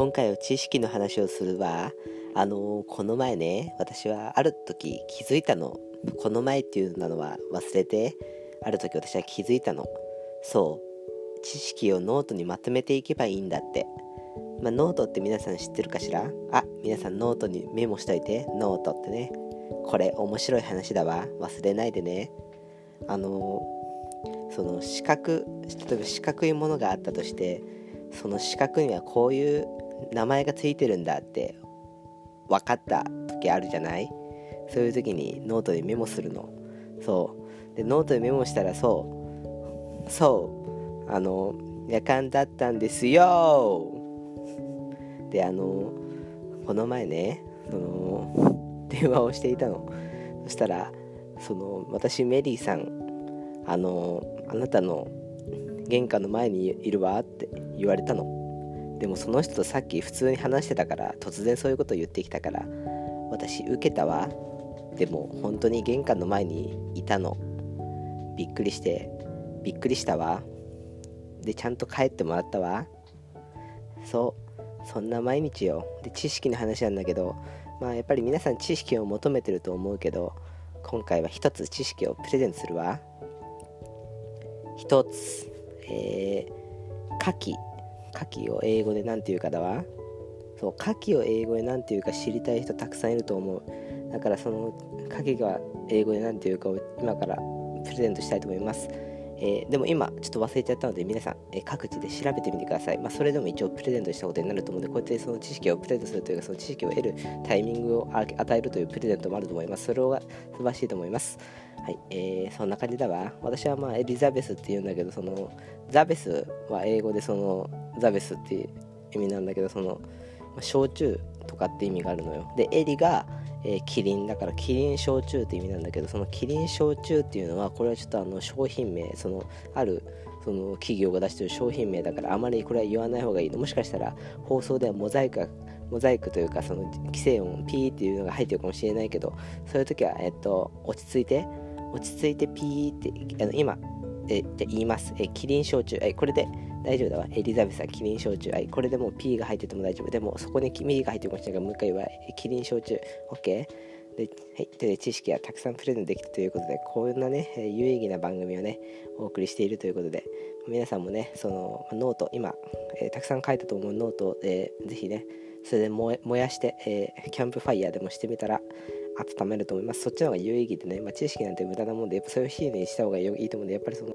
今回は知識の話をするわ。あのこの前ね私はある時気づいたの。この前っていうのは忘れてある時私は気づいたの。そう。知識をノートにまとめていけばいいんだって。まあ、ノートって皆さん知ってるかしら？あ皆さんノートにメモしといて。ノートってね。これ面白い話だわ。忘れないでね。あのその四角例えば四角いものがあったとしてその四角にはこういう名前がついてるんだって分かった時あるじゃない？そういう時にノートにメモするの。そう。でノートにメモしたらそう。そう。あのやかんだったんですよ。であのこの前ねその電話をしていたの。そしたらその私メリーさんあのあなたの玄関の前にいるわって言われたの。でもその人とさっき普通に話してたから突然そういうことを言ってきたから私受けたわ。でも本当に玄関の前にいたの。びっくりしてびっくりしたわ。でちゃんと帰ってもらったわ。そう。そんな毎日よ。で知識の話なんだけどまあやっぱり皆さん知識を求めてると思うけど今回は一つ知識をプレゼントするわ。一つ。えー、牡蠣牡蠣を英語で何て言うかだわ。そう牡蠣を英語で何て言うか知りたい人たくさんいると思う。だからその牡蠣が英語で何て言うかを今からプレゼントしたいと思います。えー、でも今ちょっと忘れちゃったので皆さん、えー、各地で調べてみてください、まあ、それでも一応プレゼントしたことになると思うのでこうやってその知識をプレゼントするというかその知識を得るタイミングを与えるというプレゼントもあると思います。それは素晴らしいと思います。はい、えー、そんな感じだわ。私はまあエリザベスって言うんだけどそのザベスは英語でそのザベスっていう意味なんだけどその、ま、焼酎とかって意味があるのよ。でエリがえー、キリン。だからキリン焼酎って意味なんだけどそのキリン焼酎っていうのはこれはちょっとあの商品名そのあるその企業が出してる商品名だからあまりこれは言わない方がいいの。もしかしたら放送ではモザイクモザイクというかその規制音ピーっていうのが入ってるかもしれないけどそういう時は、えっと、落ち着いて落ち着いてピーってあの今えじゃ言います、えキリン焼酎えこれで大丈夫だわ。エリザベスはキリン焼酎。はい、これでもう P が入ってても大丈夫。でもそこにミリが入ってるかもしれないから、もう一回言わえキリン焼酎。OK? で、はい、で知識がたくさんプレゼントできたということで、こんなね、有意義な番組をね、お送りしているということで、皆さんもね、そのノート、今、えー、たくさん書いたと思うノートで、ぜひね、それで燃やして、えー、キャンプファイヤーでもしてみたら、温まると思います。そっちの方が有意義でね、まあ、知識なんて無駄なもんで、やっぱそういう日にした方がいいと思うんで、やっぱりその、